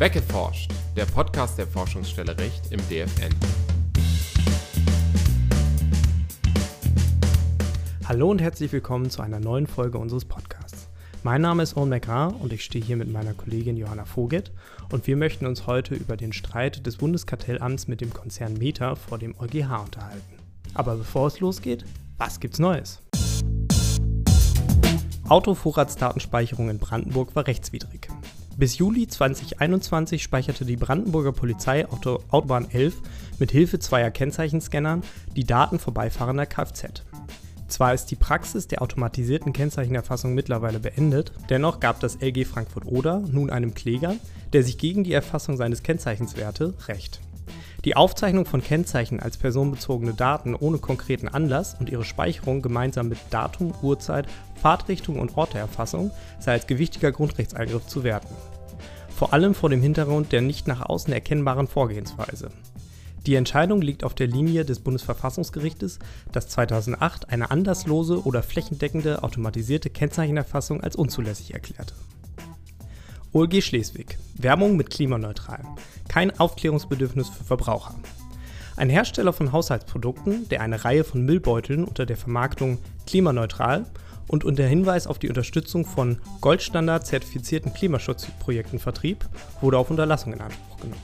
Weggeforscht, der Podcast der Forschungsstelle Recht im DFN. Hallo und herzlich willkommen zu einer neuen Folge unseres Podcasts. Mein Name ist Owen McGrath und ich stehe hier mit meiner Kollegin Johanna Voget und wir möchten uns heute über den Streit des Bundeskartellamts mit dem Konzern Meta vor dem EuGH unterhalten. Aber bevor es losgeht, was gibt's Neues? Autovorratsdatenspeicherung in Brandenburg war rechtswidrig. Bis Juli 2021 speicherte die Brandenburger Polizei auf der Autobahn 11 mit Hilfe zweier Kennzeichenscannern die Daten vorbeifahrender Kfz. Zwar ist die Praxis der automatisierten Kennzeichenerfassung mittlerweile beendet, dennoch gab das LG Frankfurt-Oder nun einem Kläger, der sich gegen die Erfassung seines Kennzeichens wehrte, Recht. Die Aufzeichnung von Kennzeichen als personenbezogene Daten ohne konkreten Anlass und ihre Speicherung gemeinsam mit Datum, Uhrzeit, Fahrtrichtung und Orteerfassung sei als gewichtiger Grundrechtseingriff zu werten. Vor allem vor dem Hintergrund der nicht nach außen erkennbaren Vorgehensweise. Die Entscheidung liegt auf der Linie des Bundesverfassungsgerichtes, das 2008 eine anderslose oder flächendeckende automatisierte Kennzeichenerfassung als unzulässig erklärte. OLG Schleswig. Werbung mit klimaneutral. Kein Aufklärungsbedürfnis für Verbraucher. Ein Hersteller von Haushaltsprodukten, der eine Reihe von Müllbeuteln unter der Vermarktung klimaneutral und unter Hinweis auf die Unterstützung von Goldstandard zertifizierten Klimaschutzprojekten vertrieb, wurde auf Unterlassung in Anspruch genommen.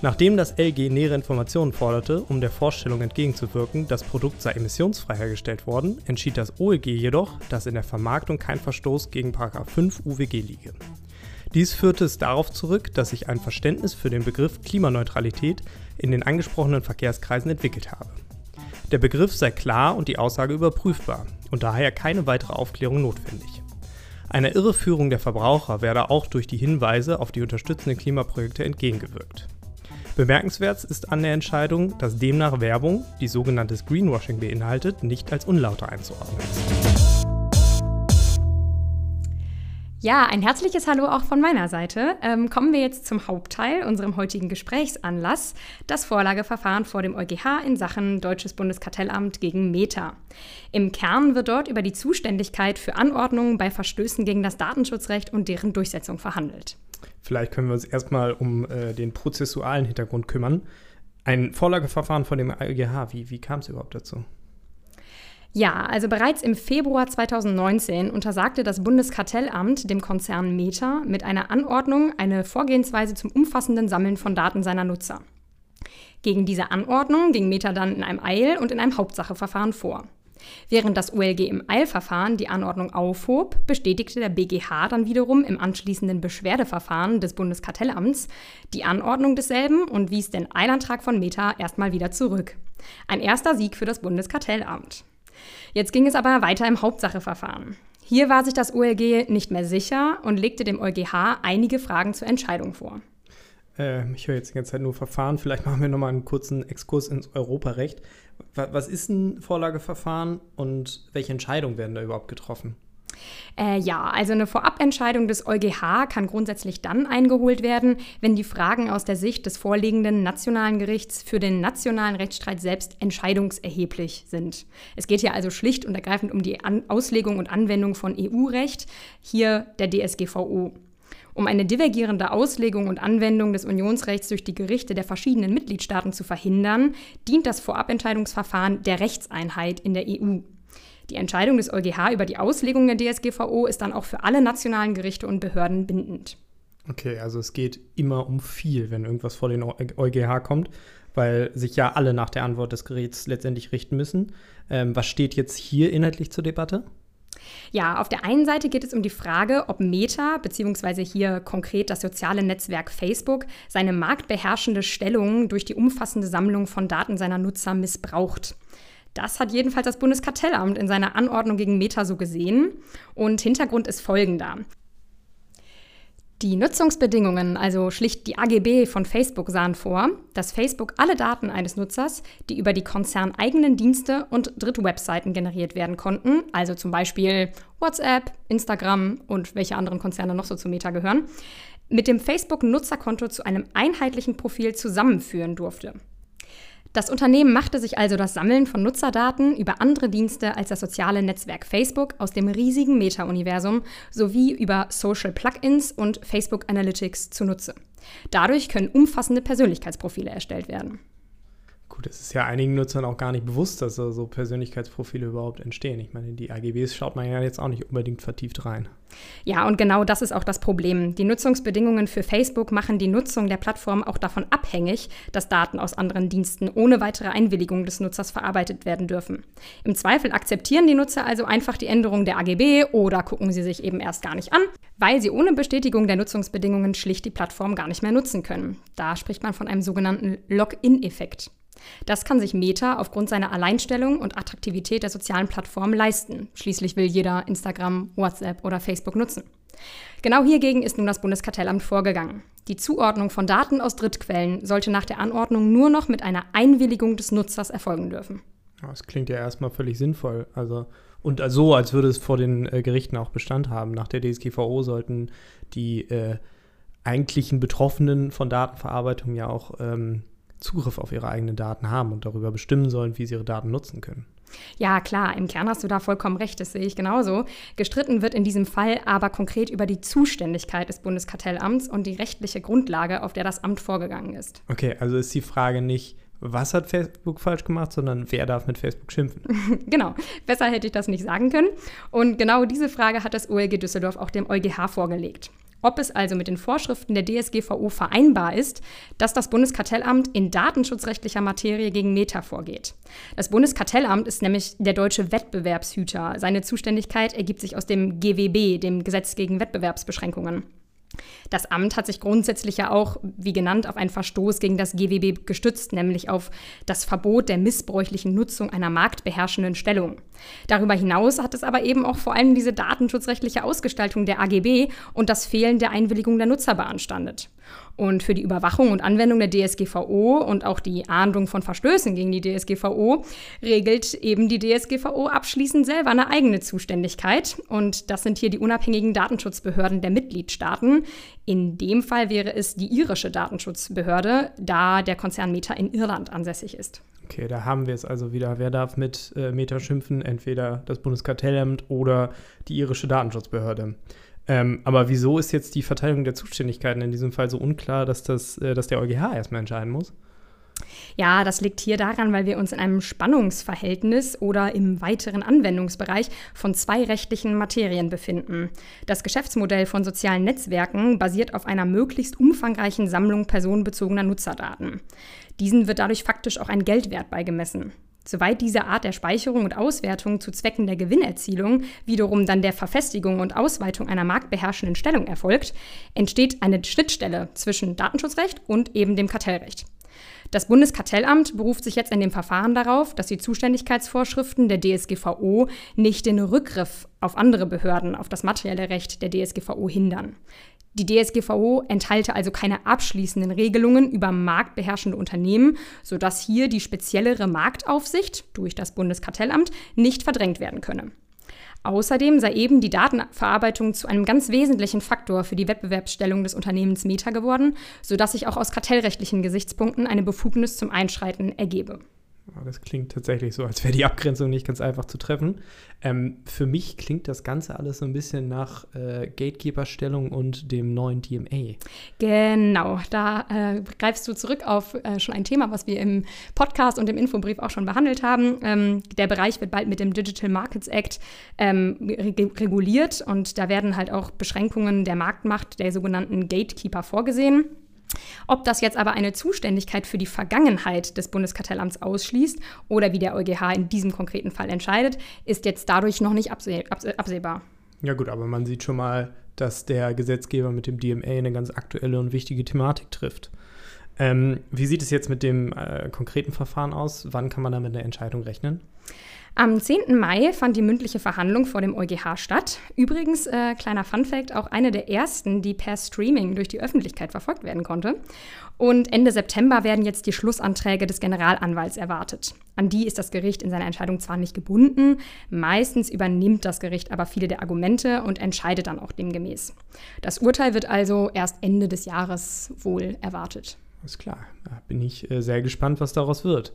Nachdem das LG nähere Informationen forderte, um der Vorstellung entgegenzuwirken, das Produkt sei emissionsfrei hergestellt worden, entschied das OLG jedoch, dass in der Vermarktung kein Verstoß gegen 5 UWG liege. Dies führte es darauf zurück, dass sich ein Verständnis für den Begriff Klimaneutralität in den angesprochenen Verkehrskreisen entwickelt habe. Der Begriff sei klar und die Aussage überprüfbar und daher keine weitere Aufklärung notwendig. Einer Irreführung der Verbraucher werde auch durch die Hinweise auf die unterstützenden Klimaprojekte entgegengewirkt. Bemerkenswert ist an der Entscheidung, dass demnach Werbung, die sogenanntes Greenwashing beinhaltet, nicht als unlauter einzuordnen ist. Ja, ein herzliches Hallo auch von meiner Seite. Ähm, kommen wir jetzt zum Hauptteil, unserem heutigen Gesprächsanlass, das Vorlageverfahren vor dem EuGH in Sachen Deutsches Bundeskartellamt gegen Meta. Im Kern wird dort über die Zuständigkeit für Anordnungen bei Verstößen gegen das Datenschutzrecht und deren Durchsetzung verhandelt. Vielleicht können wir uns erstmal um äh, den prozessualen Hintergrund kümmern. Ein Vorlageverfahren von dem EuGH, wie, wie kam es überhaupt dazu? Ja, also bereits im Februar 2019 untersagte das Bundeskartellamt dem Konzern Meta mit einer Anordnung eine Vorgehensweise zum umfassenden Sammeln von Daten seiner Nutzer. Gegen diese Anordnung ging Meta dann in einem Eil- und in einem Hauptsacheverfahren vor. Während das OLG im Eilverfahren die Anordnung aufhob, bestätigte der BGH dann wiederum im anschließenden Beschwerdeverfahren des Bundeskartellamts die Anordnung desselben und wies den Eilantrag von Meta erstmal wieder zurück. Ein erster Sieg für das Bundeskartellamt. Jetzt ging es aber weiter im Hauptsacheverfahren. Hier war sich das OLG nicht mehr sicher und legte dem EuGH einige Fragen zur Entscheidung vor. Äh, ich höre jetzt die ganze Zeit nur Verfahren. Vielleicht machen wir nochmal einen kurzen Exkurs ins Europarecht. Was ist ein Vorlageverfahren und welche Entscheidungen werden da überhaupt getroffen? Äh, ja, also eine Vorabentscheidung des EuGH kann grundsätzlich dann eingeholt werden, wenn die Fragen aus der Sicht des vorliegenden nationalen Gerichts für den nationalen Rechtsstreit selbst entscheidungserheblich sind. Es geht hier also schlicht und ergreifend um die An Auslegung und Anwendung von EU-Recht, hier der DSGVO. Um eine divergierende Auslegung und Anwendung des Unionsrechts durch die Gerichte der verschiedenen Mitgliedstaaten zu verhindern, dient das Vorabentscheidungsverfahren der Rechtseinheit in der EU. Die Entscheidung des EuGH über die Auslegung der DSGVO ist dann auch für alle nationalen Gerichte und Behörden bindend. Okay, also es geht immer um viel, wenn irgendwas vor den EuGH kommt, weil sich ja alle nach der Antwort des Gerichts letztendlich richten müssen. Ähm, was steht jetzt hier inhaltlich zur Debatte? Ja, auf der einen Seite geht es um die Frage, ob Meta, beziehungsweise hier konkret das soziale Netzwerk Facebook, seine marktbeherrschende Stellung durch die umfassende Sammlung von Daten seiner Nutzer missbraucht. Das hat jedenfalls das Bundeskartellamt in seiner Anordnung gegen Meta so gesehen. Und Hintergrund ist folgender. Die Nutzungsbedingungen, also schlicht die AGB von Facebook, sahen vor, dass Facebook alle Daten eines Nutzers, die über die konzerneigenen Dienste und Drittwebseiten generiert werden konnten, also zum Beispiel WhatsApp, Instagram und welche anderen Konzerne noch so zu Meta gehören, mit dem Facebook-Nutzerkonto zu einem einheitlichen Profil zusammenführen durfte. Das Unternehmen machte sich also das Sammeln von Nutzerdaten über andere Dienste als das soziale Netzwerk Facebook aus dem riesigen Meta-Universum sowie über Social Plugins und Facebook Analytics zunutze. Dadurch können umfassende Persönlichkeitsprofile erstellt werden. Gut, es ist ja einigen Nutzern auch gar nicht bewusst, dass da so Persönlichkeitsprofile überhaupt entstehen. Ich meine, in die AGBs schaut man ja jetzt auch nicht unbedingt vertieft rein. Ja, und genau das ist auch das Problem. Die Nutzungsbedingungen für Facebook machen die Nutzung der Plattform auch davon abhängig, dass Daten aus anderen Diensten ohne weitere Einwilligung des Nutzers verarbeitet werden dürfen. Im Zweifel akzeptieren die Nutzer also einfach die Änderung der AGB oder gucken sie sich eben erst gar nicht an, weil sie ohne Bestätigung der Nutzungsbedingungen schlicht die Plattform gar nicht mehr nutzen können. Da spricht man von einem sogenannten Login-Effekt. Das kann sich Meta aufgrund seiner Alleinstellung und Attraktivität der sozialen Plattform leisten. Schließlich will jeder Instagram, WhatsApp oder Facebook nutzen. Genau hiergegen ist nun das Bundeskartellamt vorgegangen. Die Zuordnung von Daten aus Drittquellen sollte nach der Anordnung nur noch mit einer Einwilligung des Nutzers erfolgen dürfen. Das klingt ja erstmal völlig sinnvoll. Also, und so, als würde es vor den äh, Gerichten auch Bestand haben. Nach der DSGVO sollten die äh, eigentlichen Betroffenen von Datenverarbeitung ja auch ähm, Zugriff auf ihre eigenen Daten haben und darüber bestimmen sollen, wie sie ihre Daten nutzen können. Ja, klar, im Kern hast du da vollkommen recht, das sehe ich genauso. Gestritten wird in diesem Fall aber konkret über die Zuständigkeit des Bundeskartellamts und die rechtliche Grundlage, auf der das Amt vorgegangen ist. Okay, also ist die Frage nicht, was hat Facebook falsch gemacht, sondern wer darf mit Facebook schimpfen? genau, besser hätte ich das nicht sagen können. Und genau diese Frage hat das OLG Düsseldorf auch dem EuGH vorgelegt ob es also mit den Vorschriften der DSGVO vereinbar ist, dass das Bundeskartellamt in datenschutzrechtlicher Materie gegen Meta vorgeht. Das Bundeskartellamt ist nämlich der deutsche Wettbewerbshüter. Seine Zuständigkeit ergibt sich aus dem GWB, dem Gesetz gegen Wettbewerbsbeschränkungen. Das Amt hat sich grundsätzlich ja auch, wie genannt, auf einen Verstoß gegen das GWB gestützt, nämlich auf das Verbot der missbräuchlichen Nutzung einer marktbeherrschenden Stellung. Darüber hinaus hat es aber eben auch vor allem diese datenschutzrechtliche Ausgestaltung der AGB und das Fehlen der Einwilligung der Nutzer beanstandet. Und für die Überwachung und Anwendung der DSGVO und auch die Ahndung von Verstößen gegen die DSGVO regelt eben die DSGVO abschließend selber eine eigene Zuständigkeit. Und das sind hier die unabhängigen Datenschutzbehörden der Mitgliedstaaten. In dem Fall wäre es die irische Datenschutzbehörde, da der Konzern Meta in Irland ansässig ist. Okay, da haben wir es also wieder. Wer darf mit äh, Meta schimpfen? Entweder das Bundeskartellamt oder die irische Datenschutzbehörde. Ähm, aber wieso ist jetzt die Verteilung der Zuständigkeiten in diesem Fall so unklar, dass, das, äh, dass der EuGH erstmal entscheiden muss? Ja, das liegt hier daran, weil wir uns in einem Spannungsverhältnis oder im weiteren Anwendungsbereich von zwei rechtlichen Materien befinden. Das Geschäftsmodell von sozialen Netzwerken basiert auf einer möglichst umfangreichen Sammlung personenbezogener Nutzerdaten. Diesen wird dadurch faktisch auch ein Geldwert beigemessen. Soweit diese Art der Speicherung und Auswertung zu Zwecken der Gewinnerzielung wiederum dann der Verfestigung und Ausweitung einer marktbeherrschenden Stellung erfolgt, entsteht eine Schnittstelle zwischen Datenschutzrecht und eben dem Kartellrecht. Das Bundeskartellamt beruft sich jetzt in dem Verfahren darauf, dass die Zuständigkeitsvorschriften der DSGVO nicht den Rückgriff auf andere Behörden, auf das materielle Recht der DSGVO hindern. Die DSGVO enthalte also keine abschließenden Regelungen über marktbeherrschende Unternehmen, sodass hier die speziellere Marktaufsicht durch das Bundeskartellamt nicht verdrängt werden könne. Außerdem sei eben die Datenverarbeitung zu einem ganz wesentlichen Faktor für die Wettbewerbsstellung des Unternehmens Meta geworden, sodass sich auch aus kartellrechtlichen Gesichtspunkten eine Befugnis zum Einschreiten ergebe. Das klingt tatsächlich so, als wäre die Abgrenzung nicht ganz einfach zu treffen. Ähm, für mich klingt das Ganze alles so ein bisschen nach äh, Gatekeeper-Stellung und dem neuen DMA. Genau, da äh, greifst du zurück auf äh, schon ein Thema, was wir im Podcast und im Infobrief auch schon behandelt haben. Ähm, der Bereich wird bald mit dem Digital Markets Act ähm, reg reguliert und da werden halt auch Beschränkungen der Marktmacht der sogenannten Gatekeeper vorgesehen. Ob das jetzt aber eine Zuständigkeit für die Vergangenheit des Bundeskartellamts ausschließt oder wie der EuGH in diesem konkreten Fall entscheidet, ist jetzt dadurch noch nicht abseh absehbar. Ja gut, aber man sieht schon mal, dass der Gesetzgeber mit dem DMA eine ganz aktuelle und wichtige Thematik trifft. Ähm, wie sieht es jetzt mit dem äh, konkreten Verfahren aus? Wann kann man da mit einer Entscheidung rechnen? Am 10. Mai fand die mündliche Verhandlung vor dem EuGH statt. Übrigens, äh, kleiner Funfact, auch eine der ersten, die per Streaming durch die Öffentlichkeit verfolgt werden konnte. Und Ende September werden jetzt die Schlussanträge des Generalanwalts erwartet. An die ist das Gericht in seiner Entscheidung zwar nicht gebunden, meistens übernimmt das Gericht aber viele der Argumente und entscheidet dann auch demgemäß. Das Urteil wird also erst Ende des Jahres wohl erwartet. Alles klar. Da bin ich äh, sehr gespannt, was daraus wird.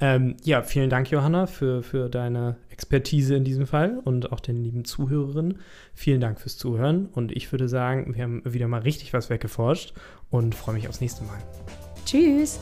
Ähm, ja, vielen Dank, Johanna, für, für deine Expertise in diesem Fall und auch den lieben Zuhörerinnen. Vielen Dank fürs Zuhören und ich würde sagen, wir haben wieder mal richtig was weggeforscht und freue mich aufs nächste Mal. Tschüss.